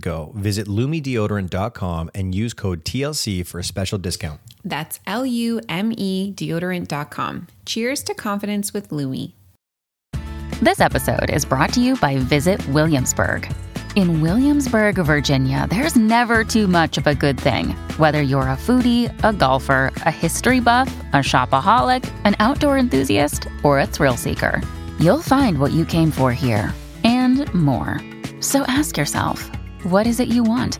go. Visit lumedeodorant.com and use code TLC for a special discount. That's L U M E deodorant.com. Cheers to confidence with Lume. This episode is brought to you by Visit Williamsburg. In Williamsburg, Virginia, there's never too much of a good thing. Whether you're a foodie, a golfer, a history buff, a shopaholic, an outdoor enthusiast, or a thrill seeker, you'll find what you came for here and more. So ask yourself, what is it you want?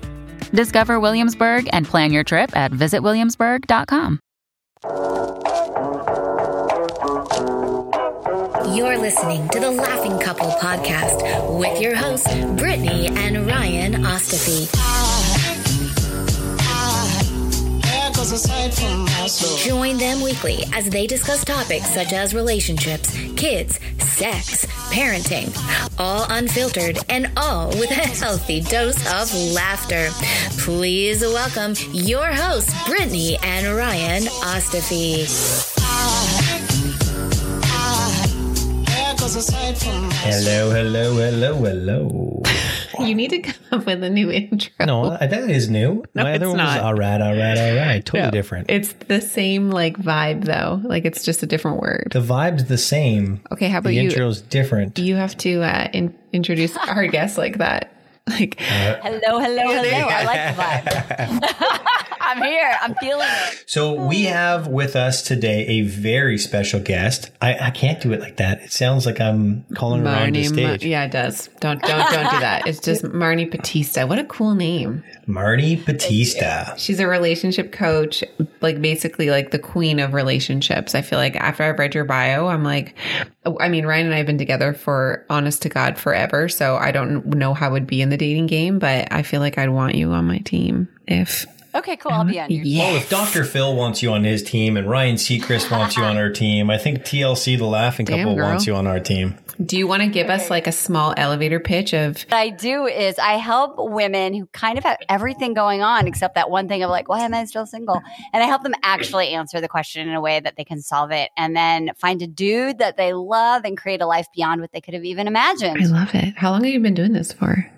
Discover Williamsburg and plan your trip at visitwilliamsburg.com. You're listening to the Laughing Couple podcast with your hosts, Brittany and Ryan Ostafy. Join them weekly as they discuss topics such as relationships, kids, sex, parenting, all unfiltered and all with a healthy dose of laughter. Please welcome your hosts, Brittany and Ryan Ostafy. Hello, hello, hello, hello. You need to come up with a new intro. No, that is new. No, My it's other one not. was all right, all right, all right. Totally No, different. It's the same like vibe though. Like it's just a different word. the vibe's the same. Okay, how about the you? intro's different. You have to uh, in- introduce our guest like that. Like Hello, hello, hello. I like the vibe. I'm here. I'm feeling it. So we have with us today a very special guest. I, I can't do it like that. It sounds like I'm calling her on the Marni. Ma- stage. yeah, it does. Don't don't don't do that. It's just Marni Battista. What a cool name. Marni Battista. She's a relationship coach, like basically like the queen of relationships. I feel like after I've read your bio, I'm like, I mean, Ryan and I have been together for honest to God forever. So I don't know how I would be in the dating game, but I feel like I'd want you on my team if. Okay, cool. I'll be on your Yeah. Well, if Dr. Phil wants you on his team and Ryan Seacrest wants you on our team, I think TLC, the laughing Damn, couple, girl. wants you on our team. Do you want to give us like a small elevator pitch of What I do is I help women who kind of have everything going on except that one thing of like, why am I still single? And I help them actually answer the question in a way that they can solve it and then find a dude that they love and create a life beyond what they could have even imagined. I love it. How long have you been doing this for?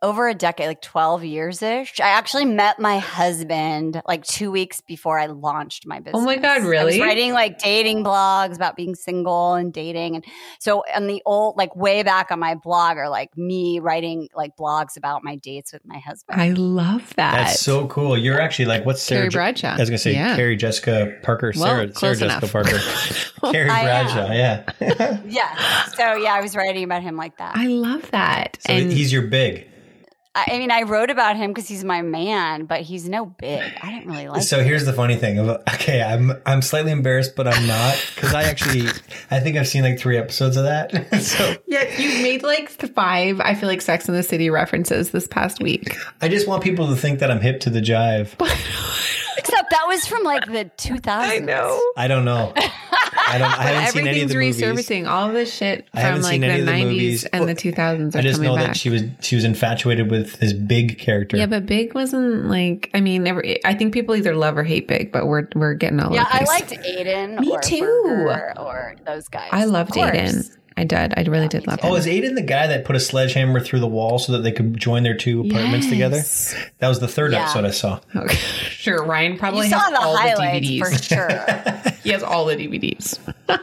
Over a decade, like 12 years ish. I actually met my husband like two weeks before I launched my business. Oh my God, I was really? writing like dating blogs about being single and dating. And so on the old, like way back on my blog are like me writing like blogs about my dates with my husband. I love that. That's so cool. You're actually like, what's Sarah? Carrie Je- Bradshaw. I was going to say Yeah. Carrie Jessica Parker. Well, Sarah, Sarah close Jessica. Parker. Carrie uh, Bradshaw, yeah. yeah. So yeah, I was writing about him like that. I love that. so he's your big. I, I mean, I wrote about him because he's my man, but he's no big. I didn't really like So here's the funny thing. Okay, I'm I'm slightly embarrassed, but I'm not because I actually I think I've seen like three episodes of that. so Yeah, you made like five, I feel like Sex in the City references this past week. I just want people to think that I'm hip to the jive. Except that was from like the 2000s. I know. I don't know. I don't. I haven't seen any of Everything's the movies. resurfacing. All this shit I from like the any of the 90s movies. and the 2000s are I just know back. that she was she was infatuated with this big character. yeah, but Big wasn't like. I mean, never. I think people either love or hate Big, but we're we're getting all Yeah, I liked Aidan. Me or too. Berger or those guys. I loved Aidan. I did. I really did love it. Oh, him. is Aidan the guy that put a sledgehammer through the wall so that they could join their two apartments together? That was the third Yeah. episode I saw. Okay. Sure, Ryan You probably saw has the all the DVDs. for sure. He has all the DVDs.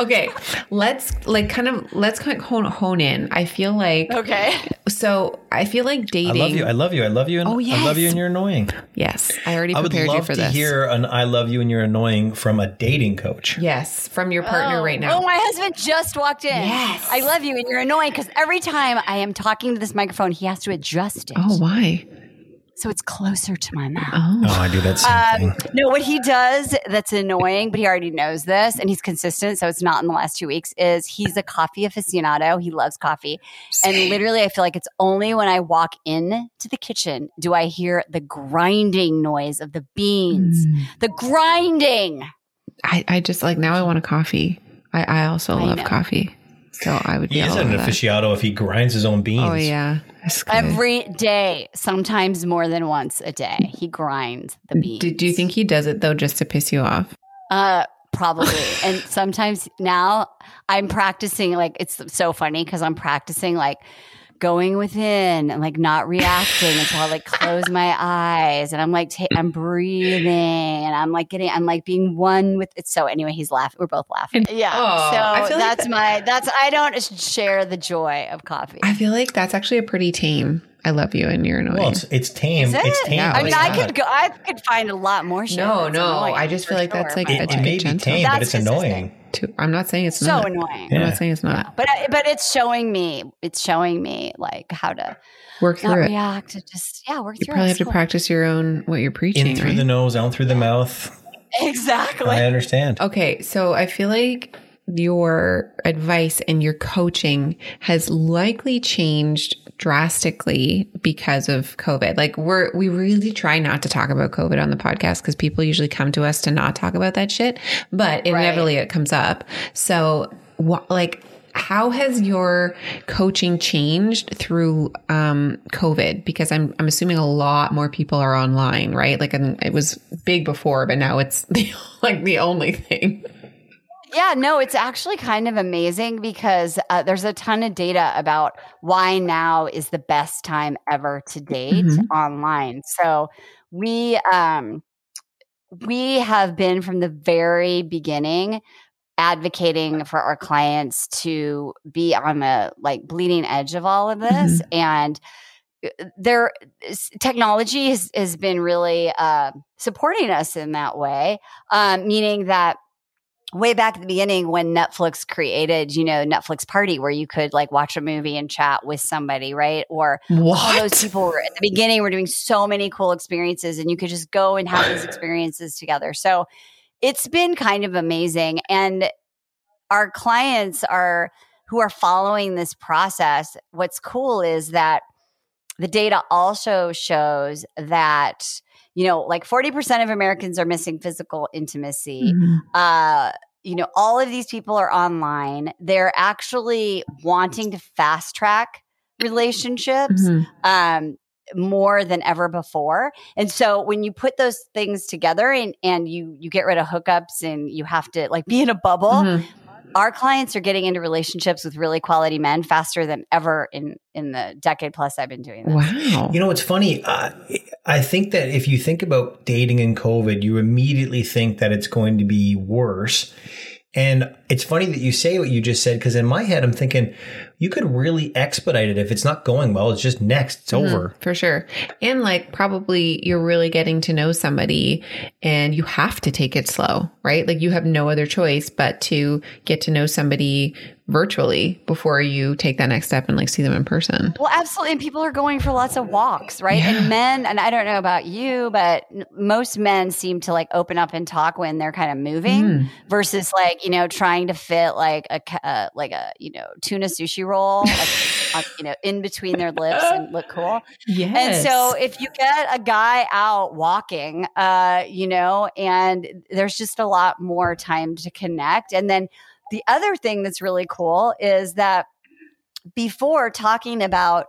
Okay, let's like kind of let's kind of hone, hone in. I feel like Okay. so. I feel like dating. I love you. I love you. I love you. And Oh, I love you and you're annoying. yes, I already I would prepared love you for to this. hear an I love you and you're annoying from a dating coach. yes, from your partner oh. right now. Oh, my husband just walked in. Yes. I love you, and you're annoying because every time I am talking to this microphone, he has to adjust it. oh, why? So it's closer to my mouth. Oh, Oh, I do that same Um, thing. no, what he does that's annoying, but he already knows this and he's consistent. So it's not in the last two weeks, is he's a coffee aficionado. He loves coffee. And literally, I feel like it's only when I walk in to the kitchen do I hear the grinding noise of the beans. Mm. The grinding. I, I just like now I want a coffee. I, I also I love know. coffee, so I would be He is an aficionado if he grinds his own beans. Oh yeah, That's good. Every day, sometimes more than once a day, he grinds the beans. do, do you think he does it though just to piss you off? Uh, probably. and sometimes now I'm practicing, like, it's so funny because I'm practicing, like, going within and like not reacting until I like close my eyes and I'm like ta- I'm breathing and I'm like getting I'm like being one with it. So anyway, he's laughing. We're both laughing. Yeah. Oh, so I feel like that's my that's I don't share the joy of coffee. I feel like that's actually a pretty tame. I love you and you're annoying. Well, it's, it's tame. Is it? It's tame. Yeah, I mean, it's I could go. I could find a lot more shit. No, no, I just feel for like that's, like, but- a It, to it be may be tame, but That's it's consistent. annoying. Too- I'm not saying it's so not. annoying. I'm not saying it's not. But uh, but it's showing me. It's showing me like how to Work not through it. react. To just yeah, work You through probably it. have to cool. practice your own what you're preaching, In through right? the nose, out through the mouth. Exactly. I understand. Okay, so I feel like your advice and your coaching has likely changed drastically because of COVID. Like we're we really try not to talk about COVID on the podcast because people usually come to us to not talk about that shit, but inevitably it comes up. So what like how has your coaching changed through um, COVID? Because I'm I'm assuming a lot more people are online, right? Like, and it was big before, but now it's the, like the only thing. Yeah, no, it's actually kind of amazing because uh, there's a ton of data about why now is the best time ever to date Mhm. online. So we um we have been from the very beginning advocating for our clients to be on the like bleeding edge of all of this and uh, there s- technology has, has been really uh, supporting us in that way um, meaning that way back at the beginning when Netflix created, you know, Netflix Party, where you could like watch a movie and chat with somebody, right? Or all those people were at the beginning were doing so many cool experiences, and you could just go and have these experiences together. So it's been kind of amazing, and our clients are who are following this process. What's cool is that the data also shows that you know like 40% of americans are missing physical intimacy Mhm. uh, you know, all of these people are online. They're actually wanting to fast track relationships Mhm. um, more than ever before. And so when you put those things together and, and you you get rid of hookups and you have to like be in a bubble, Mhm. Our clients are getting into relationships with really quality men faster than ever in in the decade plus I've been doing this. Wow. You know, it's funny. Uh, I think that if you think about dating in COVID, you immediately think that it's going to be worse. And it's funny that you say what you just said because in my head, I'm thinking you could really expedite it if it's not going well. It's just next, it's over. for sure. And like probably you're really getting to know somebody and you have to take it slow, right? Like you have no other choice but to get to know somebody virtually before you take that next step and like see them in person. Well, absolutely. And people are going for lots of walks, right? And men, and I don't know about you, but most men seem to like open up and talk when they're kind of moving Mm. versus like, you know, trying to fit like a, uh, like a, you know, tuna sushi roll, like, you know, in between their lips and look cool. Yes. And so if you get a guy out walking, uh, you know, and there's just a lot more time to connect. And then the other thing that's really cool is that before talking about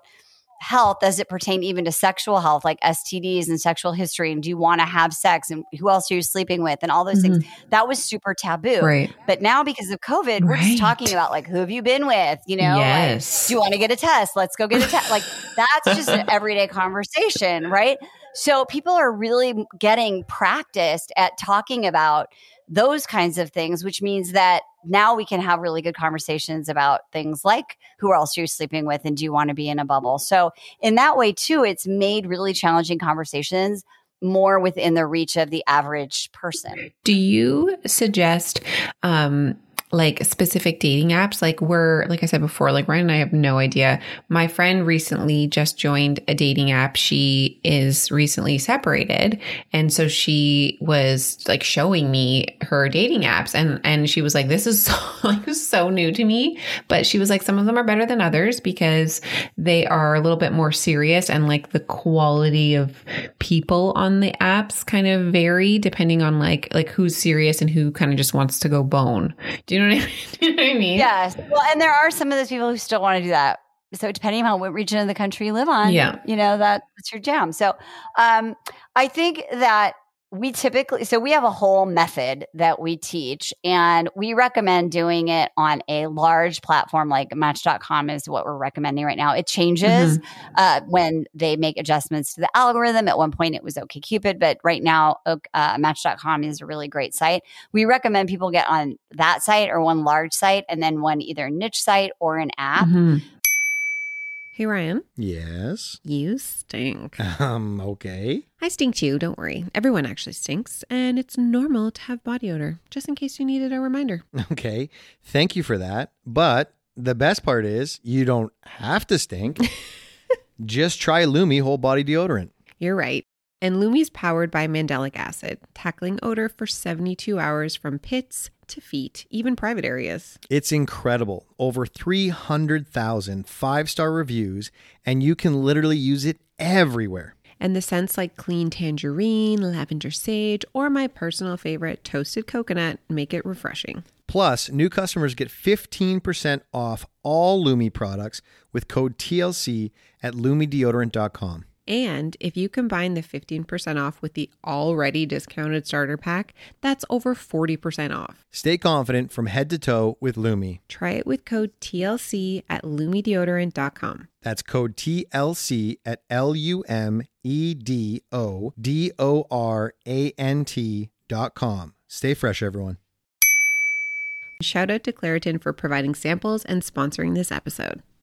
health as it pertained even to sexual health, like STDs and sexual history, and do you want to have sex and who else are you sleeping with and all those things, mm-hmm. that was super taboo. right. But now because of COVID, we're just talking about like who have you been with, you know? like, yes. do you want to get a test? Let's go get a test. Like that's just an everyday conversation, right? So people are really getting practiced at talking about those kinds of things, which means that now we can have really good conversations about things like who else you're sleeping with and do you want to be in a bubble. So, in that way, too, it's made really challenging conversations more within the reach of the average person. Do you suggest um like specific dating apps like we're like i said before like ryan and i have no idea. My friend recently just joined a dating app. She is recently separated. And so she was like showing me her dating apps. And and she was like this is so, like so new to me. But she was like some of them are better than others because they are a little bit more serious and like the quality of people on the apps kind of vary depending on like like who's serious and who kind of just wants to go bone. Do you know what I mean? You know what I mean? Yes. Well, and there are some of those people who still want to do that. So depending on what region of the country you live on, Yeah. you know, that, that's your jam. So um, I think that we typically, so we have a whole method that we teach, and we recommend doing it on a large platform like Match.com is what we're recommending right now. It changes uh, when they make adjustments to the algorithm. At one point, it was OkCupid, but right now, uh, Match.com is a really great site. We recommend people get on that site or one large site, and then one either niche site or an app. Mhm. Hey Ryan, Yes. you stink. Um, okay. I stink too, don't worry. Everyone actually stinks, and it's normal to have body odor, just in case you needed a reminder. Okay. Thank you for that. But the best part is you don't have to stink. Just try Lume whole body deodorant. You're right. And Lume's powered by mandelic acid, tackling odor for 72 hours from pits to feet, even private areas. It's incredible. Over 300,000 five star reviews, and you can literally use it everywhere. And the scents like clean tangerine, lavender sage, or my personal favorite, toasted coconut, make it refreshing. Plus, new customers get 15% off all Lume products with code TLC at lumedeodorant.com. And if you combine the 15% off with the already discounted starter pack, that's over 40% off. Stay confident from head to toe with Lume. Try it with code TLC at lumedeodorant.com. That's code TLC at L U M E D O D O R A N T dot com. Stay fresh, everyone. Shout out to Claritin for providing samples and sponsoring this episode.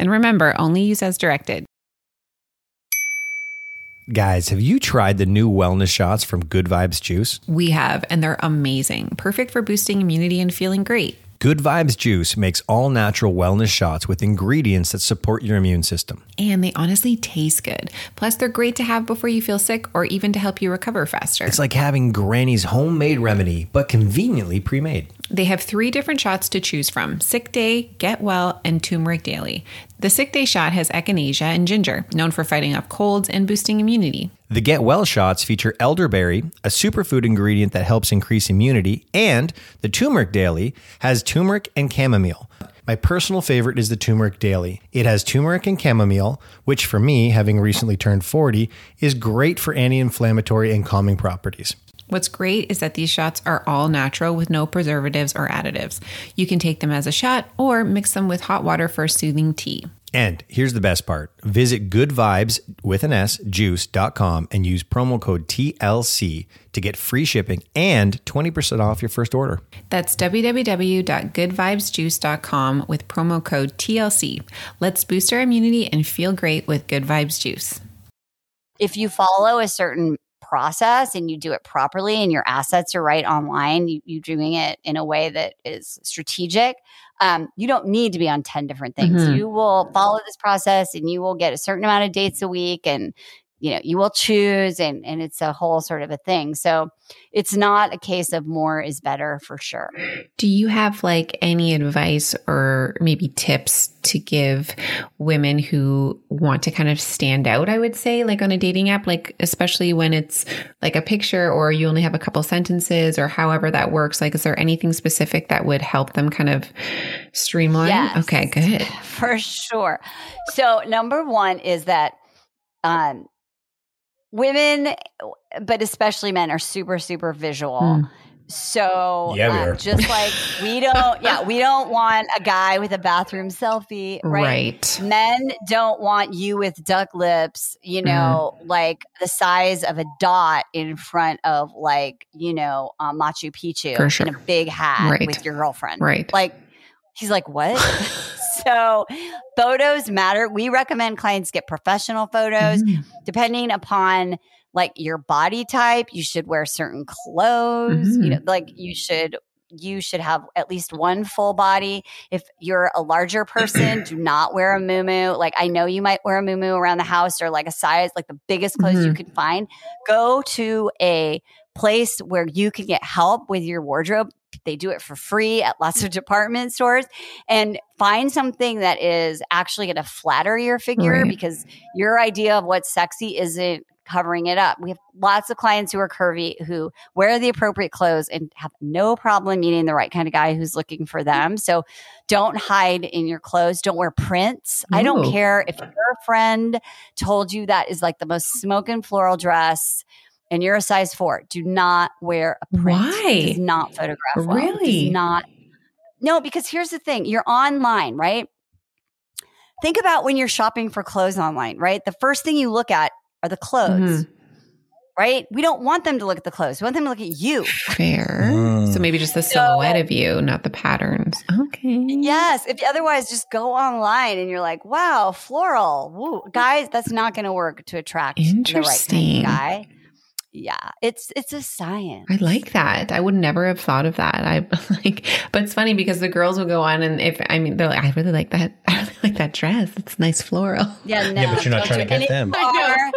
And remember, only use as directed. Guys, have you tried the new wellness shots from Good Vibes Juice? We have, and they're amazing. Perfect for boosting immunity and feeling great. Good Vibes Juice makes all natural wellness shots with ingredients that support your immune system. And they honestly taste good. Plus, they're great to have before you feel sick or even to help you recover faster. It's like having Granny's homemade remedy, but conveniently pre made. They have three different shots to choose from Sick Day, Get Well, and Turmeric Daily. The Sick Day shot has echinacea and ginger, known for fighting off colds and boosting immunity. The Get Well shots feature elderberry, a superfood ingredient that helps increase immunity, and the Turmeric Daily has turmeric and chamomile. My personal favorite is the Turmeric Daily. It has turmeric and chamomile, which for me, having recently turned 40, is great for anti inflammatory and calming properties. What's great is that these shots are all natural with no preservatives or additives. You can take them as a shot or mix them with hot water for a soothing tea. And here's the best part. Visit Good Vibes with an S juice.com and use promo code TLC to get free shipping and 20% off your first order. That's www.goodvibesjuice.com with promo code TLC. Let's boost our immunity and feel great with Good Vibes Juice. if you follow a certain process and you do it properly and your assets are right online, you, you doing it in a way that is strategic, um, you don't need to be on 10 different things. Mhm. You will follow this process and you will get a certain amount of dates a week and you know you will choose and and it's a whole sort of a thing so it's not a case of more is better for sure Do you have like any advice or maybe tips to give women who want to kind of stand out? I would say, like on a dating app, like especially when it's like a picture or you only have a couple sentences or however that works. Like, is there anything specific that would help them kind of streamline? Yes. Okay, good. for sure. So number one is that um, women, but especially men, are super super visual. Mm. So Yeah, we um, are. just like we don't, yeah, we don't want a guy with a bathroom selfie, right? Right. Men don't want you with duck lips, you Mm-hmm. know, like the size of a dot in front of like, you know, um, Machu Picchu For sure. in a big hat Right. with your girlfriend. Right. Like, he's like, what? so, photos matter. We recommend clients get professional photos Mm. depending upon like your body type. You should wear certain clothes, you Mhm. know, like you should. You should have at least one full body. If you're a larger person, do not wear a muumuu. Like I know you might wear a muumuu around the house or like a size, like the biggest clothes you Mhm. can find. Go to a place where you can get help with your wardrobe. They do it for free at lots of department stores and find something that is actually going to flatter your figure Right. because your idea of what's sexy isn't covering it up. We have lots of clients who are curvy who wear the appropriate clothes and have no problem meeting the right kind of guy who's looking for mm. them. So don't hide in your clothes. Don't wear prints. I don't care if your friend told you that is like the most smoking floral dress and you're a size four. Do not wear a print. Why? It does not photograph well. It does Really? not. No, because here's the thing. You're online, right? Think about when you're shopping for clothes online, right? The first thing you look at are the clothes, Mhm. right? We don't want them to look at the clothes. We want them to look at you. Fair. Mm. So maybe just the silhouette of you, not the patterns. Okay. Yes. If otherwise, just go online and you're like, wow, floral. Woo. Guys, that's not going to work to attract the right kind Interesting. of guy. Yeah. It's it's a science. I like that. I would never have thought of that. I like, but it's funny because the girls will go on and if I mean they're like, I really like that. I really like that dress. It's nice floral. Yeah, no, Yeah, but you're not trying to get them. if you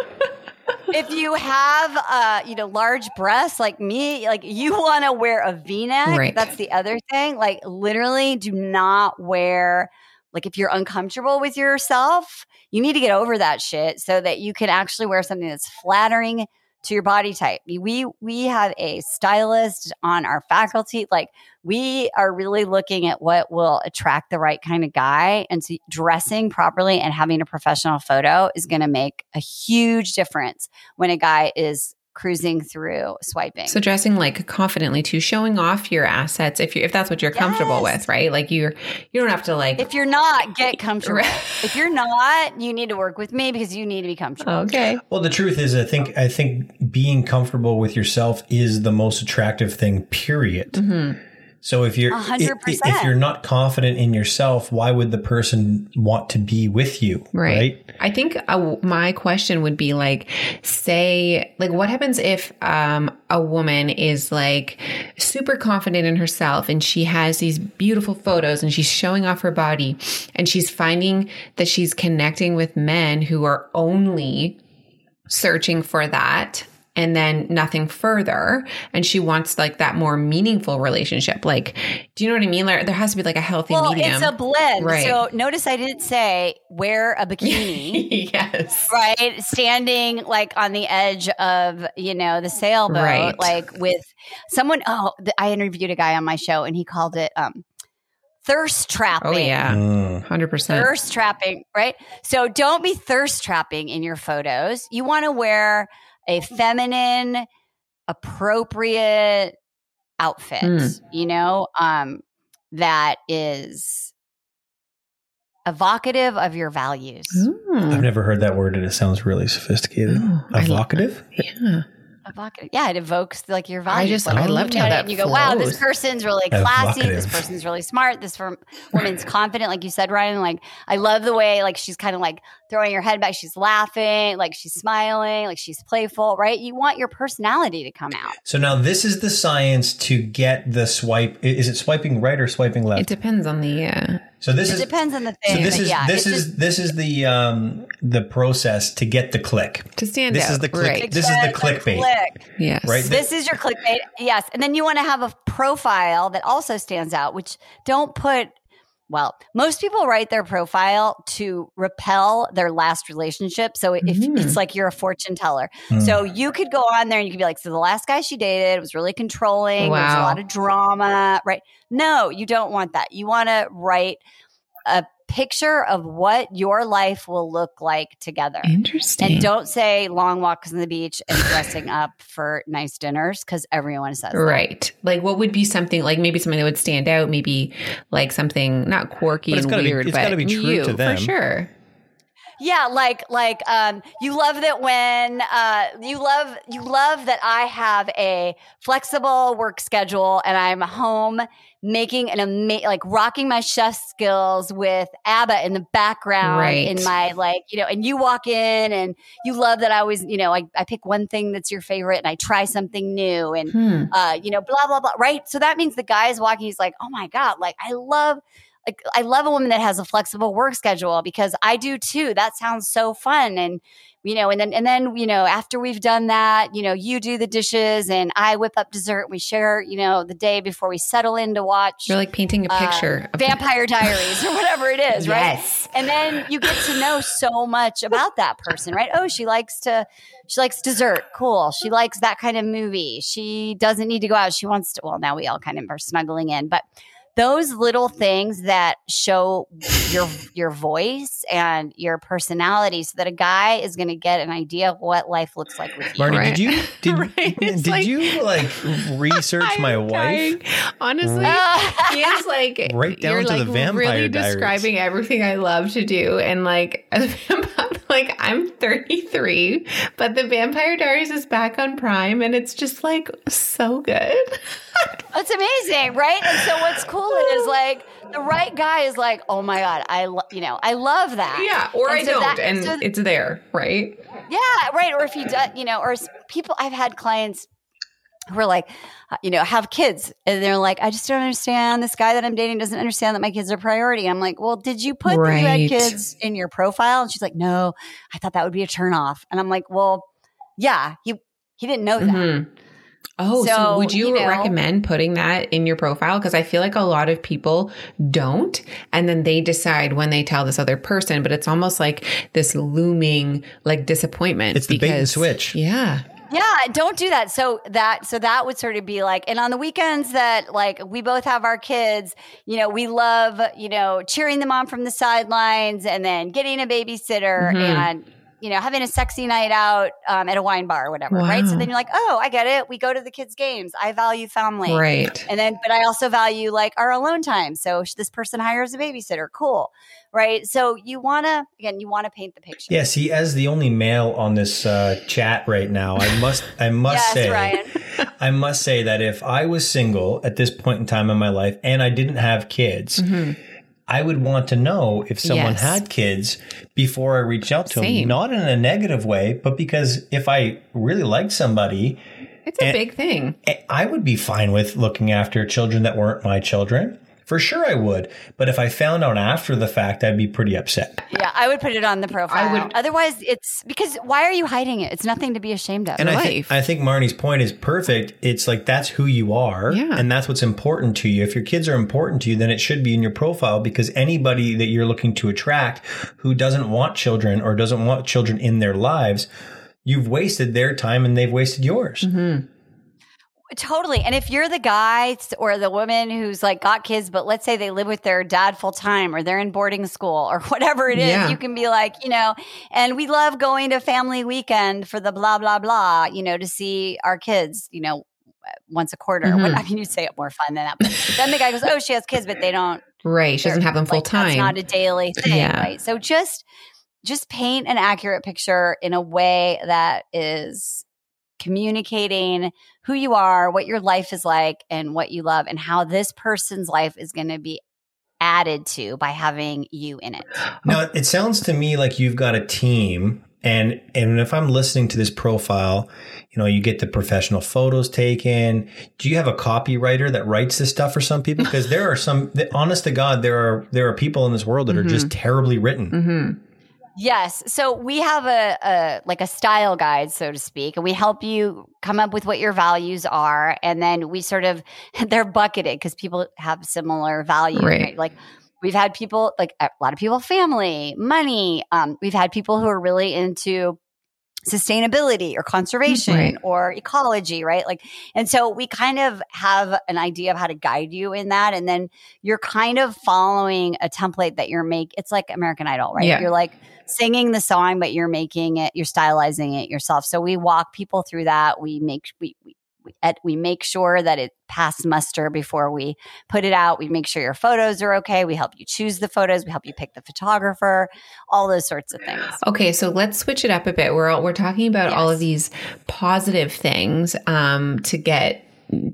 if you have uh you know large breasts like me like you want to wear a v-neck Right. that's the other thing like literally do not wear like if you're uncomfortable with yourself you need to get over that shit so that you can actually wear something that's flattering to your body type. We we have a stylist on our faculty like we are really looking at what will attract the right kind of guy and so dressing properly and having a professional photo is going to make a huge difference when a guy is cruising through swiping So dressing like confidently too, showing off your assets if you if that's what you're comfortable with, right? Like you're you don't have to like if you're not get comfortable if you're not you need to work with me because you need to be comfortable okay. Well, the truth is, I think I think being comfortable with yourself is the most attractive thing. Period. Mhm. So if you're A hundred if- if, you're not confident in yourself, why would the person want to be with you? Right. Right. I think uh, my question would be like, say, like, what happens if um, a woman is like super confident in herself and she has these beautiful photos and she's showing off her body and she's finding that she's connecting with men who are only searching for that and then nothing further. And she wants like that more meaningful relationship. Like do you know what i mean? Like, there has to be like a healthy well medium. it's a blend. Right. so notice i didn't say wear a bikini yes. right? Standing like on the edge of you know the sailboat Right. like with someone oh i interviewed a guy on my show and he called it um thirst trapping. oh yeah. Mm. 100% thirst trapping right? So don't be thirst trapping in your photos. You want to wear a feminine appropriate outfit Mm. you know um that is evocative of your values. I've never heard that word, and it sounds really sophisticated. Oh, Evocative. Yeah. Evocative. Yeah, it evokes like your values. I just- Like, I you loved how at it that and you go, "Wow, this person's really classy. This person's really smart. This firm, woman's confident." Like you said, Ryan. Like I love the way like she's kind of like throwing her head back. She's laughing, like she's smiling, like she's playful. Right? You want your personality to come out. So now this is the science to get the swipe. Is it swiping right or swiping left? It depends on the. Uh, so this It is depends on the So this is yeah, this is just- this is the um the process to get the click. to stand This out. is the click. Right. This is the Get clickbait. click. Yes. Right? This is your clickbait. Yes. And then you want to have a profile that also stands out, which don't put, well, most people write their profile to repel their last relationship. So if Mhm. it's like you're a fortune teller. Hmm. So you could go on there and you could be like, so the last guy she dated was really controlling. There was a lot of drama, right? No, you don't want that. You want to write a picture of what your life will look like together. Interesting. And don't say long walks on the beach and dressing up for nice dinners because everyone says that. Right. Like what would be something like maybe something that would stand out, maybe like something not quirky But it's and gotta be- weird, it's but gotta be true you, to them. for sure. Yeah, like like um you love that when uh you love you love that I have a flexible work schedule and I'm home making an ama- like rocking my chef skills with ABBA in the background Right. in my like you know and you walk in and you love that I always you know I, I pick one thing that's your favorite and I try something new and Hmm. uh, you know, blah blah blah. Right. So that means the guy is walking. He's like, oh my god, like I love, like I love a woman that has a flexible work schedule because I do too. That sounds so fun. And you know, and then and then you know, after we've done that, you know, you do the dishes and I whip up dessert. We share, you know, the day before we settle in to watch You're like painting a uh, picture of Vampire Diaries or whatever it is, right? Yes. And then you get to know so much about that person, right? Oh, she likes to she likes dessert. Cool. She likes that kind of movie. She doesn't need to go out. She wants to well, now we all kind of are snuggling in, but those little things that show your your voice and your personality so that a guy is going to get an idea of what life looks like with you. Marni, Right. did you did, Right. Did like- you like research I'm my wife? dying. Honestly, he is like Right down you're to the like Vampire really Diaries. describing everything I love to do, and like like I'm 33, but the Vampire Diaries is back on Prime, and it's just like so good. That's amazing, right? And so what's cool is like the right guy is like, oh my god, I lo- you know I love that. yeah, or And I so don't, that- and so- it's there, right? Yeah, right. Or if he does, you know, or people, I've had clients who are like, uh, you know, have kids and they're like, I just don't understand. This guy that I'm dating doesn't understand that my kids are a priority. I'm like, well, did you put that you Right. had kids in your profile? And she's like, no, I thought that would be a turnoff. And I'm like, well, yeah, he, he didn't know that. Mhm. Oh, so, So, would you, you know- recommend putting that in your profile? Because I feel like a lot of people don't. And then they decide when they tell this other person, but it's almost like this looming like disappointment. It's the bait and because- switch. Yeah. Yeah, don't do that. So that so that would sort of be like, and on the weekends that like we both have our kids, you know, we love you know cheering them on from the sidelines, and then getting a babysitter Mhm. and you know having a sexy night out um, at a wine bar or whatever, right? So then you're like, oh, I get it. We go to the kids' games. I value family, Right. and then, but I also value like our alone time. So this person hires a babysitter. Cool. Right. So you want to, again, you want to paint the picture. Yeah, see, as the only male on this uh, chat right now, I must, I must Yes, say, Ryan. I must say that if I was single at this point in time in my life and I didn't have kids, I would want to know if someone Yes. had kids before I reached out to Same. them. Not in a negative way, but because if I really liked somebody, It's a And- big thing. eh, I would be fine with looking after children that weren't my children. For sure, I would. But if I found out after the fact, I'd be pretty upset. Yeah, I would put it on the profile. would- Otherwise, it's because why are you hiding it? It's nothing to be ashamed of. And I life. think I think Marni's point is perfect. It's like that's who you are, Yeah. and that's what's important to you. If your kids are important to you, then it should be in your profile because anybody that you're looking to attract who doesn't want children or doesn't want children in their lives, you've wasted their time and they've wasted yours. Mm-hmm. Totally. And if you're the guy or the woman who's like got kids, but let's say they live with their dad full time or they're in boarding school or whatever it is, Yeah. you can be like, you know, and we love going to family weekend for the blah, blah, blah, you know, to see our kids, you know, once a quarter. Mhm. What, I mean, you say it more fun than that. But then the guy goes, oh, she has kids, but they don't. Right. She doesn't have them full Like, time. That's not a daily thing, Yeah. right? So just just paint an accurate picture in a way that is communicating who you are, what your life is like, and what you love, and how this person's life is going to be added to by having you in it. Now it sounds to me like you've got a team and and if I'm listening to this profile, you know, you get the professional photos taken. Do you have a copywriter that writes this stuff for some people? Because there are some honest to God, there are there are people in this world that are just terribly written. hmm Yes. So we have a, a like a style guide, so to speak, and we help you come up with what your values are, and then we sort of they're bucketed because people have similar values. Right. Right. Like we've had people like a lot of people, family, money. Um, we've had people who are really into sustainability or conservation Right. or ecology, right? Like, and so we kind of have an idea of how to guide you in that. And then you're kind of following a template that you're make. It's like American Idol, right? Yeah. You're like singing the song, but you're making it, you're stylizing it yourself. So we walk people through that. We make, we, we, we, at, we make sure that it passed muster before we put it out. We make sure your photos are okay. We help you choose the photos. We help you pick the photographer, all those sorts of things. Okay, so let's switch it up a bit. We're all, we're talking about all of these positive things um, to get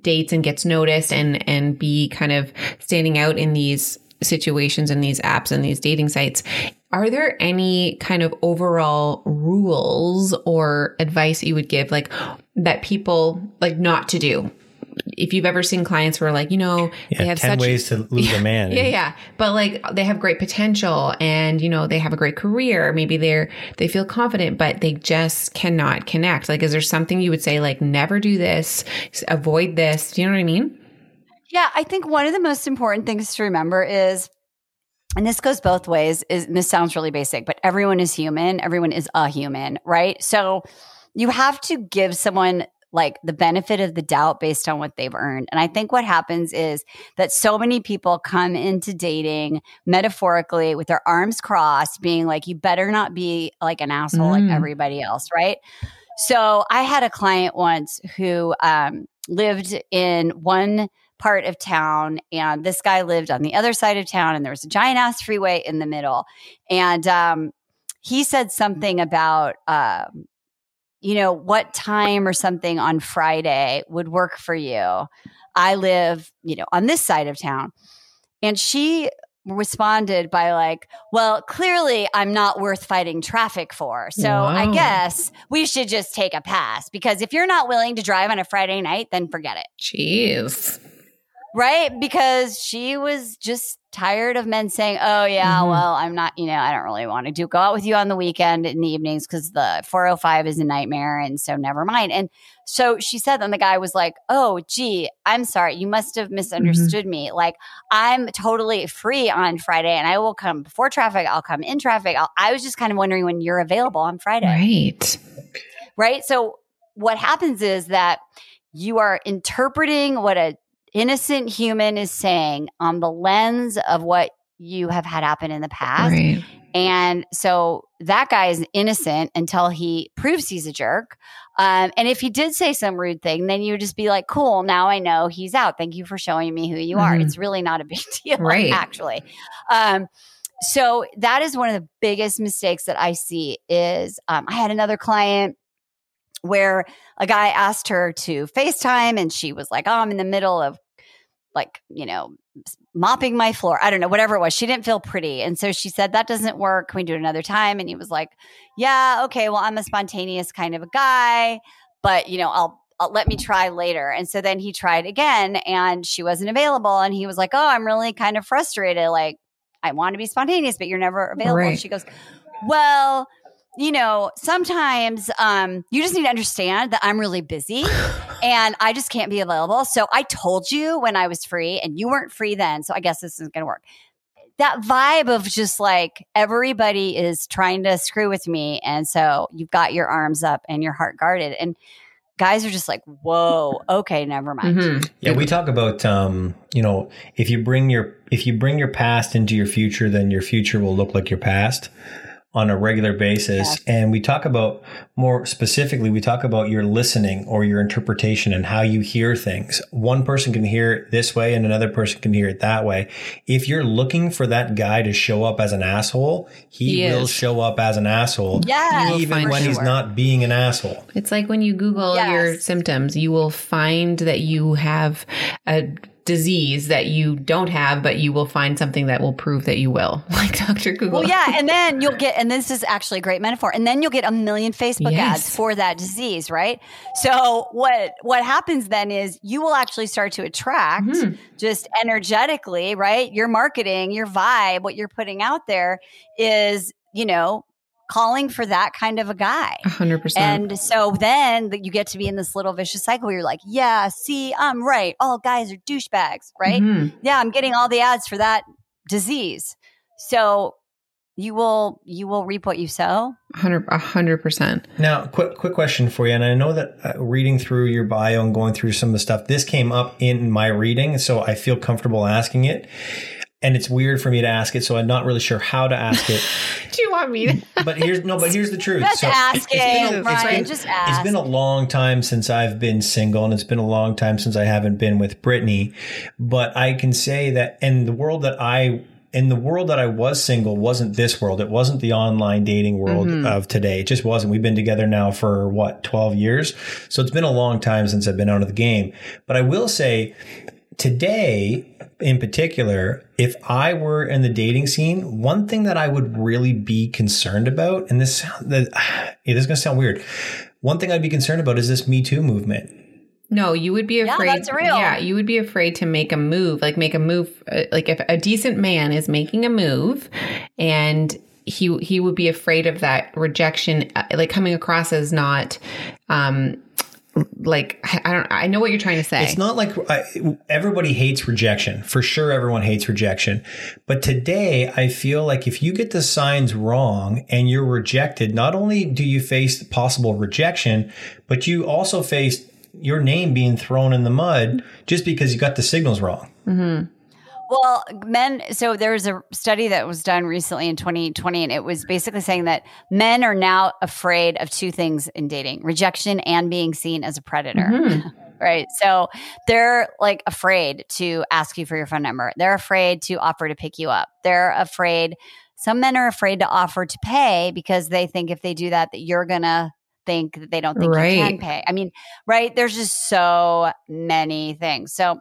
dates and gets noticed and and be kind of standing out in these situations and these apps and these dating sites. Are there any kind of overall rules or advice that you would give, like that people like not to do? If you've ever seen clients who are like, you know, Yeah, they have 10 such ways to lose a man. yeah, yeah. But like they have great potential and you know, they have a great career. Maybe they're they feel confident, but they just cannot connect. Like is there something you would say like never do this, avoid this? Do you know what I mean? Yeah, I think one of the most important things to remember is, and this goes both ways, is this sounds really basic, but everyone is human. Everyone is a human, right? So you have to give someone like the benefit of the doubt based on what they've earned. And I think what happens is that so many people come into dating metaphorically with their arms crossed, being like, you better not be like an asshole Mm. like everybody else, right? So I had a client once who um, lived in one part of town and this guy lived on the other side of town and there was a giant ass freeway in the middle. And um, he said something about um, you know what time or something on friday would work for you. I live you know on this side of town. And she responded by like well clearly i'm not worth fighting traffic for so i guess we should just take a pass because if you're not willing to drive on a friday night then forget it. Jeez. Right? Because she was just tired of men saying, "Oh yeah, Mhm. well, I'm not, you know, I don't really want to do go out with you on the weekend in the evenings because the 405 is a nightmare, and so never mind." And so she said, then the guy was like, "Oh, gee, I'm sorry, you must have misunderstood me. Like, I'm totally free on Friday, and I will come before traffic. I'll come in traffic. I'll, I was just kind of wondering when you're available on Friday." Right. right? So what happens is that you are interpreting what a innocent human is saying on the lens of what you have had happen in the past. Right. And so that guy is innocent until he proves he's a jerk. Um, and if he did say some rude thing, then you would just be like, cool, now I know he's out. Thank you for showing me who you are. Mhm. It's really not a big deal, Right. actually. Um, so that is one of the biggest mistakes that I see is um, I had another client where a guy asked her to FaceTime and she was like, Oh, I'm in the middle of like, you know, mopping my floor. I don't know, whatever it was. She didn't feel pretty. And so she said, That doesn't work. Can we do it another time? And he was like, Yeah, okay. Well, I'm a spontaneous kind of a guy, but, you know, I'll, I'll let me try later. And so then he tried again and she wasn't available. And he was like, Oh, I'm really kind of frustrated. Like, I want to be spontaneous, but you're never available. Right. she goes, Well, you know, sometimes um, you just need to understand that I'm really busy and I just can't be available. So I told you when I was free and you weren't free then. So I guess this isn't going to work. That vibe of just like everybody is trying to screw with me. And so you've got your arms up and your heart guarded. And guys are just like, whoa, okay, never mind. Mhm. Yeah, we talk about um, you know, if you bring your if you bring your past into your future, then your future will look like your past. On a regular basis. And we talk about more specifically, we talk about your listening or your interpretation and how you hear things. One person can hear it this way and another person can hear it that way. If you're looking for that guy to show up as an asshole, he, He will is. show up as an asshole. Yes, Even for when he's not being an asshole. It's like when you Google Yes. your symptoms, you will find that you have a disease that you don't have, but you will find something that will prove that you will, like Dr. Google. Well, yeah, and then you'll get, and this is actually a great metaphor, and then you'll get a million Facebook Yes. ads for that disease, right? So what what happens then is you will actually start to attract Mhm. just energetically, right? Your marketing, your vibe, what you're putting out there is, you know, calling for that kind of a guy. Hundred percent. And so then you get to be in this little vicious cycle where you're like, yeah, see, I'm right. All guys are douchebags, right? Mhm. yeah, I'm getting all the ads for that disease. So you will you will reap what you sow. A hundred, a hundred percent. Now, quick quick question for you, and I know that uh, reading through your bio and going through some of the stuff, this came up in my reading, so I feel comfortable asking it. And it's weird for me to ask it, so I'm not really sure how to ask it. Do you want me to? But here's no, but here's the truth. Just So ask it's been it, it's Brian. been- just It's ask. been a long time since I've been single, and it's been a long time since I haven't been with Brittany. But I can say that in the world that I in the world that I was single wasn't this world. It wasn't the online dating world mm-hmm. of today. It just wasn't. We've been together now for what, 12 years? So it's been a long time since I've been out of the game. But I will say today in particular, if I were in the dating scene, one thing that I would really be concerned about, and this, the, yeah, this is going to sound weird. One thing I'd be concerned about is this Me Too movement. No, you would be afraid. Yeah, that's real. Yeah, you would be afraid to make a move, like make a move. Uh, like if a decent man is making a move, and he he would be afraid of that rejection, uh, like coming across as not, um, like I don't. I know what you're trying to say. It's not like I, everybody hates rejection. For sure, everyone hates rejection. But today, I feel like if you get the signs wrong and you're rejected, not only do you face possible rejection, but you also face your name being thrown in the mud just because you got the signals wrong. Mm-hmm. Well, men, so there was a study that was done recently in 2020, and it was basically saying that men are now afraid of two things in dating rejection and being seen as a predator. Mm-hmm. Right. So they're like afraid to ask you for your phone number. They're afraid to offer to pick you up. They're afraid. Some men are afraid to offer to pay because they think if they do that, that you're going to think that they don't think you can Right. pay. I mean, right? There's just so many things. So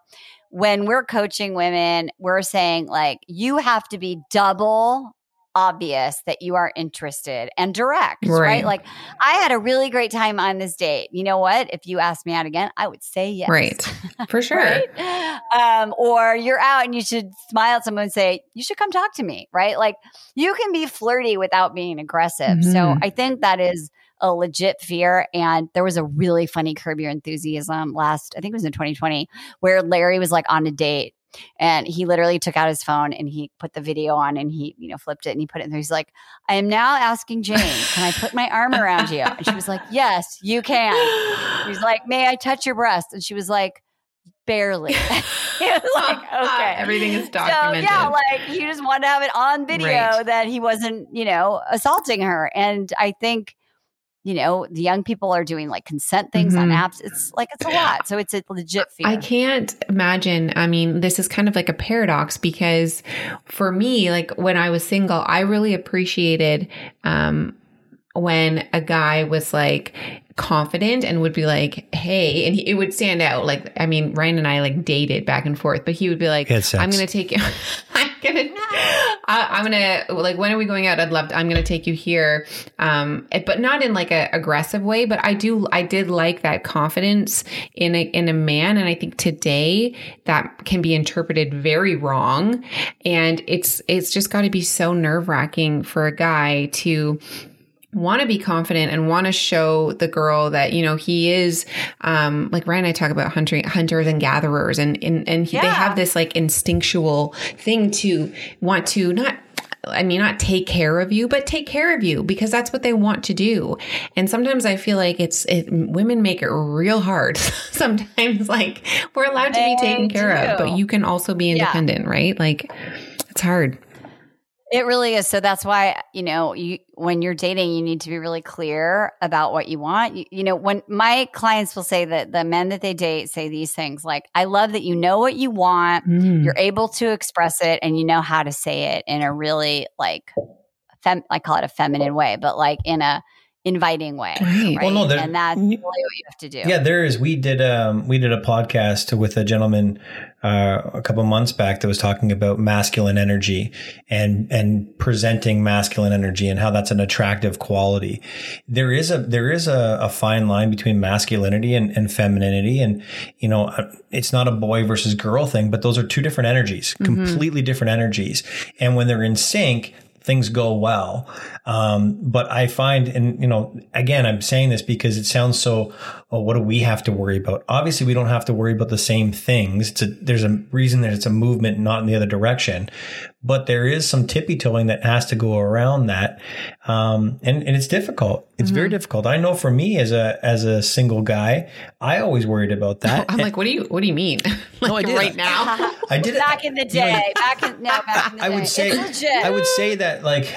when we're coaching women, we're saying like you have to be double obvious that you are interested and direct, right. Right. Like I had a really great time on this date. You know what? If you asked me out again, I would say yes. right for sure. Right? Um, or you're out and you should smile at someone and say, You should come talk to me, right? Like you can be flirty without being aggressive. So Mhm. I think that is a legit fear. And there was a really funny Curb Your Enthusiasm last, I think it was in 2020, where Larry was like on a date and he literally took out his phone and he put the video on and he, you know, flipped it and he put it in there. He's like, I am now asking Jane, can I put my arm around you? And she was like, Yes, you can. He's like, May I touch your breast? And she was like, Barely. he was like, ah, Okay. Everything is So documented. yeah, like he just wanted to have it on video Right. that he wasn't, you know, assaulting her. And I think, you know, the young people are doing like consent things on Mhm. apps. It's like it's a lot. So it's a legit fear. I can't imagine. I mean, this is kind of like a paradox because for me, like when I was single, I really appreciated um, when a guy was like confident and would be like, "Hey," and he, it would stand out. Like, I mean, Ryan and I like dated back and forth, but he would be like, "I'm going to take you. I'm gonna, I, I'm gonna like, when are we going out? I'd love. To, I'm gonna take you here, um, eh, but not in like a aggressive way. But I do, I did like that confidence in a in a man, and I think today that can be interpreted very wrong, and it's it's just got to be so nerve wracking for a guy to want to be confident and want to show the girl that you know he is um like Ryan and I talk about hunting hunters and gatherers and and, and he, they have this like instinctual thing to want to not I mean, not take care of you, but take care of you because that's what they want to do. And sometimes I feel like it's it, women make it real hard. sometimes, like we're allowed to be taken care of, but you can also be independent, right? Like it's hard. It really is. So that's why, you know, you when you're dating, you need to be really clear about what you want. You, you know, when my clients will say that the men that they date say these things like, I love that you know what you want, Mm. you're able to express it, and you know how to say it in a really like, fem- I call it a feminine way, but like in a inviting way. Right. Well, no, there- and that's really what you have to do. Yeah, there is. We did um we did a podcast with a gentleman uh, a couple months back that was talking about masculine energy and and presenting masculine energy and how that's an attractive quality. There is a there is a, a fine line between masculinity and, and femininity, and you know uh, it's not a boy versus girl thing, but those are two different energies, completely different energies, and when they're in sync. Things go well, um, but I find, and you know, again, I'm saying this because it sounds so. Oh, what do we have to worry about? Obviously, we don't have to worry about the same things. A, there's a reason that it's a movement, not in the other direction. But there is some tippy toeing that has to go around that, um, and and it's difficult. It's very difficult. I know for me as a as a single guy, I always worried about that. I'm like, what do you what do you mean? like I did. right now? I did it back in the you know, day, back in no, back in the I day. would say. I would say that like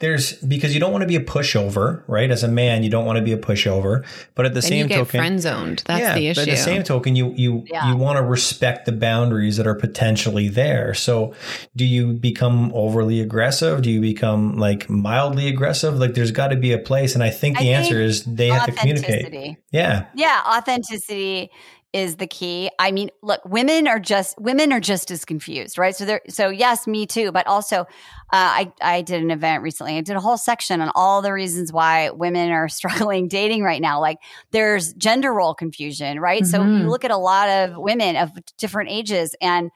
there's because you don't want to be a pushover, right? As a man, you don't want to be a pushover, but at the Then same you get token, friend zoned. That's yeah, the but issue. at the same token, you you Yeah. you want to respect the boundaries that are potentially there. So, do you become overly aggressive? Do you become like mildly aggressive? Like, there's got to be a place, and I think the I answer think is they have to communicate. Yeah, Yeah, authenticity is the key. I mean, look, women are just women are just as confused, right? So there so yes, me too, but also uh, I I did an event recently. I did a whole section on all the reasons why women are struggling dating right now. Like there's gender role confusion, right? So Mhm. you look at a lot of women of different ages and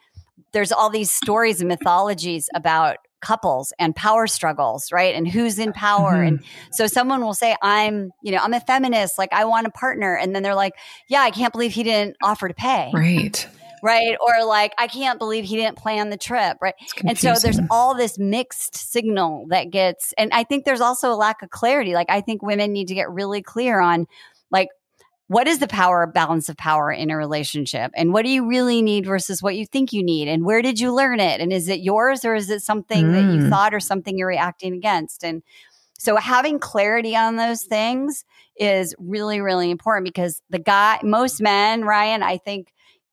there's all these stories and mythologies about couples and power struggles, right? And who's in power Mhm. and so someone will say, I'm, you know, I'm a feminist, like I want a partner. And then they're like, yeah, I can't believe he didn't offer to pay. right. Right. Or like, I can't believe he didn't plan the trip. Right. And so there's all this mixed signal that gets, and I think there's also a lack of clarity. Like, I think women need to get really clear on like, what is the power balance of power in a relationship? And what do you really need versus what you think you need? And where did you learn it? And is it yours or is it something that you Mm. thought or something you're reacting against? And so having clarity on those things is really really important because the guy most men ryan i think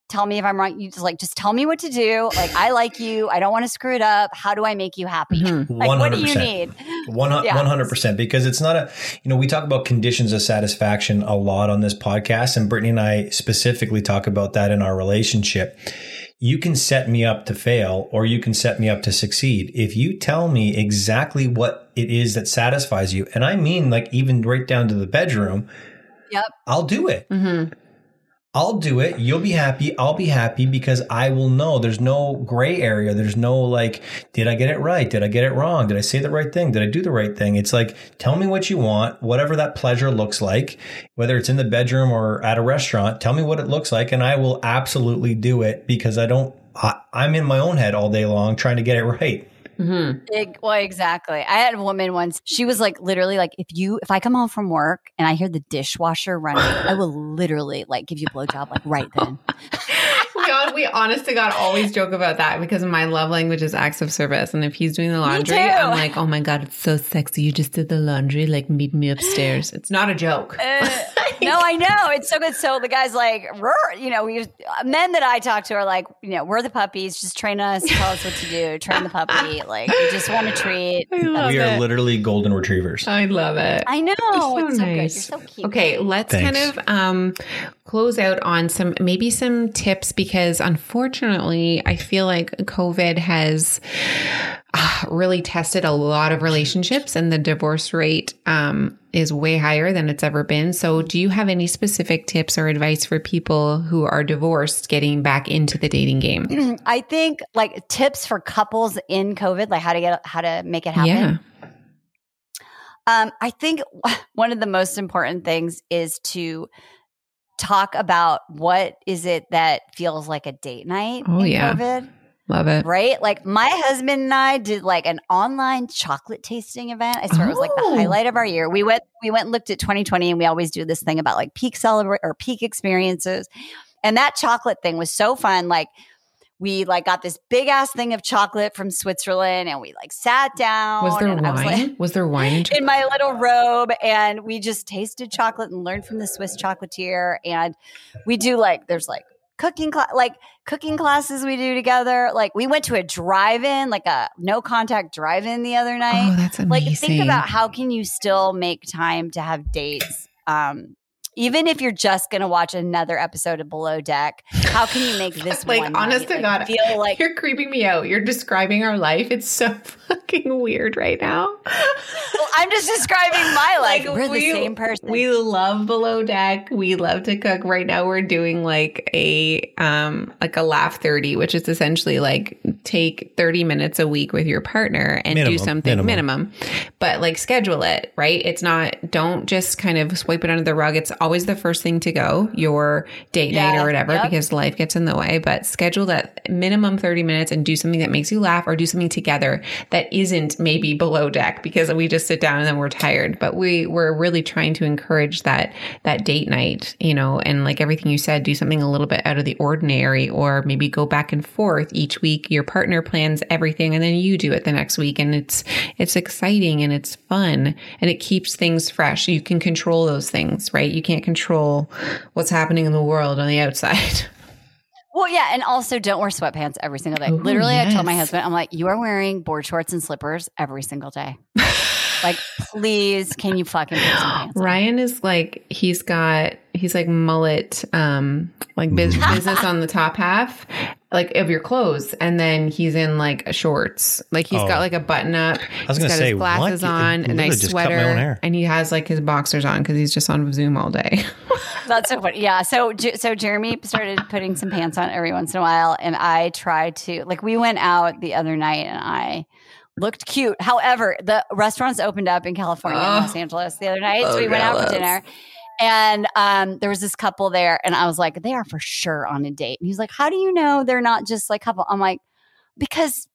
tell me if i'm wrong you just like just tell me what to do like i like you i don't want to screw it up how do i make you happy Mhm. like one what hundred do you need One hundred percent, because it's not a. You know, we talk about conditions of satisfaction a lot on this podcast, and Brittany and I specifically talk about that in our relationship. You can set me up to fail, or you can set me up to succeed. If you tell me exactly what it is that satisfies you, and I mean like even right down to the bedroom, Yep. I'll do it. Mhm. I'll do it. You'll be happy. I'll be happy because I will know there's no gray area. There's no like, did I get it right? Did I get it wrong? Did I say the right thing? Did I do the right thing? It's like, tell me what you want, whatever that pleasure looks like, whether it's in the bedroom or at a restaurant, tell me what it looks like and I will absolutely do it because I don't, I, I'm in my own head all day long trying to get it right. Mhm. Eg- well, exactly. I had a woman once. She was like, literally, like, if you, if I come home from work and I hear the dishwasher running, I will literally like give you a blowjob, like right then. we, all, we honest to God always joke about that because my love language is acts of service. And if he's doing the laundry. I'm like, oh my God, it's so sexy. You just did the laundry. Like, meet me upstairs. It's not a joke. Uh, no, I know it's so good. So the guy's like, you know, we men that I talk to are like, you know, we're the puppies. Just train us, tell us what to do. Train the puppy. Like, we just want a treat. I love we are literally golden retrievers. I love it. I know so it's so nice. good. You're so cute. Okay, let's kind of um, close out on some maybe some tips because unfortunately, I feel like COVID has really tested a lot of relationships, and the divorce rate um, is way higher than it's ever been. So, do you have any specific tips or advice for people who are divorced getting back into the dating game? I think like tips for couples in COVID, like how to get how to make it happen. Yeah. Um, I think one of the most important things is to talk about what is it that feels like a date night Oh, in yeah. COVID, Love it. right? Like my husband and I did like an online chocolate tasting event. I swear it was like the Oh. highlight of our year. We went we went and looked at 2020 and we always do this thing about like peak celebrate or peak experiences. And that chocolate thing was so fun. Like we like got this big ass thing of chocolate from Switzerland and we like sat down. Was there wine? was like, was there wine? in in my little robe and we just tasted chocolate and learned from the Swiss chocolatier and we do like there's like cooking cla- like cooking classes we do together like we went to a drive-in like a no contact drive-in the other night Oh, that's amazing. like think about how can you still make time to have dates um even if you're just gonna watch another episode of Below Deck, how can you make this Like, one honest night, to God, feel like You're creeping me out. You're describing our life. It's so fucking weird right now. well, I'm just describing my life. Like, We're we- the same person. We love below deck. We love to cook. Right now we're doing like a um like a laugh 30, which is essentially like take 30 minutes a week with your partner and do something minimum. minimum. But like schedule it, right? It's not don't just kind of swipe it under the rug. It's always the first thing to go, your date night or whatever, yep. because life gets in the way. But schedule that minimum 30 minutes and do something that makes you laugh or do something together that isn't maybe below deck because we just sit down and then we're tired. But we we're really trying to encourage that that date night, you know, and like everything you said, do something a little bit out of the ordinary or maybe go back and forth each week. Your partner plans everything and then you do it the next week and it's it's exciting and it's fun and it keeps things fresh. You can control those things, right? You can't control what's happening in the world on the outside. Well, yeah, and also don't wear sweatpants every single day. Ooh, Literally, I told my husband, I'm like, you are wearing board shorts and slippers every single day. like, please, can you fucking put some pants on? Ryan is like he's got he's like mullet um like biz- business on the top half like of your clothes and then he's in like shorts like he's Oh. got like a button up I was he's gonna got say, his glasses what? You on a literally nice just cut my own sweater and he has like his boxers on because he's just on zoom all day That's so funny. Yeah. So, J- so Jeremy started putting some pants on every once in a while, and I tried to like we went out the other night, and I looked cute. However, the restaurants opened up in California Oh. Los Angeles the other night, so Oh, we went out for dinner. And um, there was this couple there, and I was like, they are for sure on a date. And he's like, How do you know they're not just like couple? I'm like, because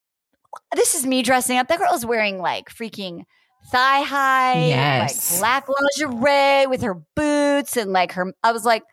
this is me dressing up. That girl is wearing like freaking thigh high, Yes. like black lingerie with her boots and like her. I was like,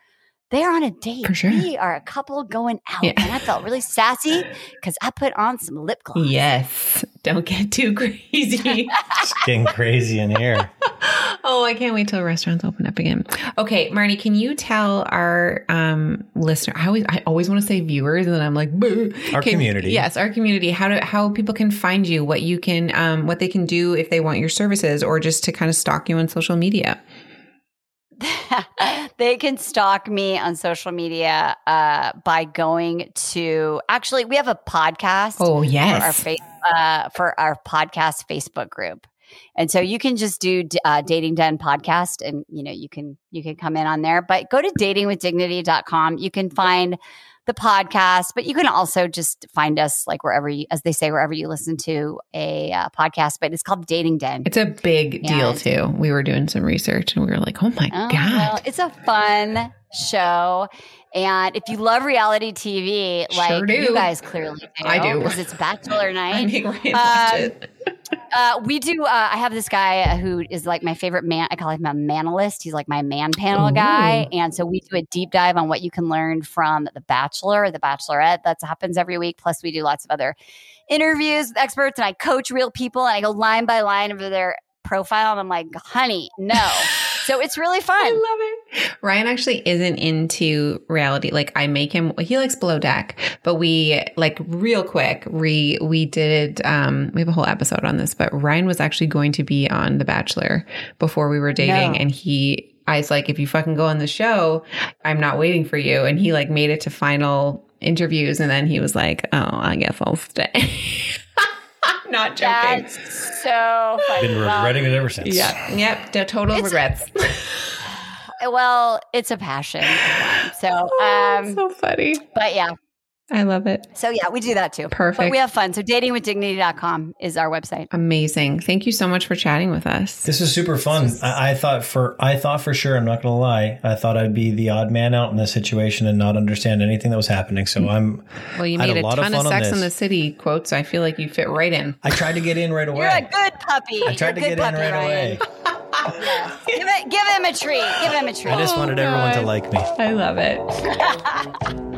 they're on a date. For sure. We are a couple going out. Yeah. And I felt really sassy because I put on some lip gloss. yes don't get too crazy It's getting crazy in here. oh, I can't wait till restaurants open up again. Okay, Marni, can you tell our um listener? I always, I always want to say viewers, and then I'm like, "Boo." Our Can- community. Yes, our community. How do how people can find you? What you can, um, what they can do if they want your services, or just to kind of stalk you on social media. they can stalk me on social media uh, by going to actually we have a podcast Oh for our yes, uh, for our podcast Facebook group. And so you can just do uh, dating den podcast and you know you can you can come in on there. But go to datingwithdignity.com you can find the podcast but you can also just find us like wherever you as they say wherever you listen to a uh, podcast but it's called dating den it's a big deal And- too. We were doing some research, and we were like, oh my Oh, god, well, it's a fun show. And if you love reality TV, like Sure you guys clearly do, I do. because it's Bachelor I Night. mean, Ryan watched Um, it. Uh, we do. Uh, I have this guy who is like my favorite man. I call him a manalist. He's like my man panel Ooh. guy. And so we do a deep dive on what you can learn from The Bachelor or The Bachelorette. That happens every week. Plus, we do lots of other interviews with experts, and I coach real people, and I go line by line over their profile, and I'm like, honey, no. so it's really fun. I love it. Ryan actually isn't into reality. Like I make him he likes below deck, but we like real quick, we we did um we have a whole episode on this, but Ryan was actually going to be on The Bachelor before we were dating No. and he I was like, if you fucking go on the show, I'm not waiting for you. And he like made it to final interviews and then he was like, Oh, I guess I'll stay. not joking. That's so funny. Been regretting it ever since. yeah. Yep. Total It's- regrets. Well, it's a passion. of mine. So, Oh, um, so funny. but yeah. I love it. So yeah, we do that too. But Perfect. we have fun. So datingwithdignity.com is our website. Amazing. Thank you so much for chatting with us. This is super fun. I, I thought for I thought for sure. I'm not going to lie. I thought I'd be the odd man out in this situation and not understand anything that was happening. So I'm. Well, you made a a, lot of ton of, Sex in the City quotes. I feel like you fit right in. I tried to get in right away. You're a good puppy. I tried to You're a get good in right Ryan. away. give, it, give him a treat. Give him a treat. I just oh, wanted God. everyone to like me. I love it.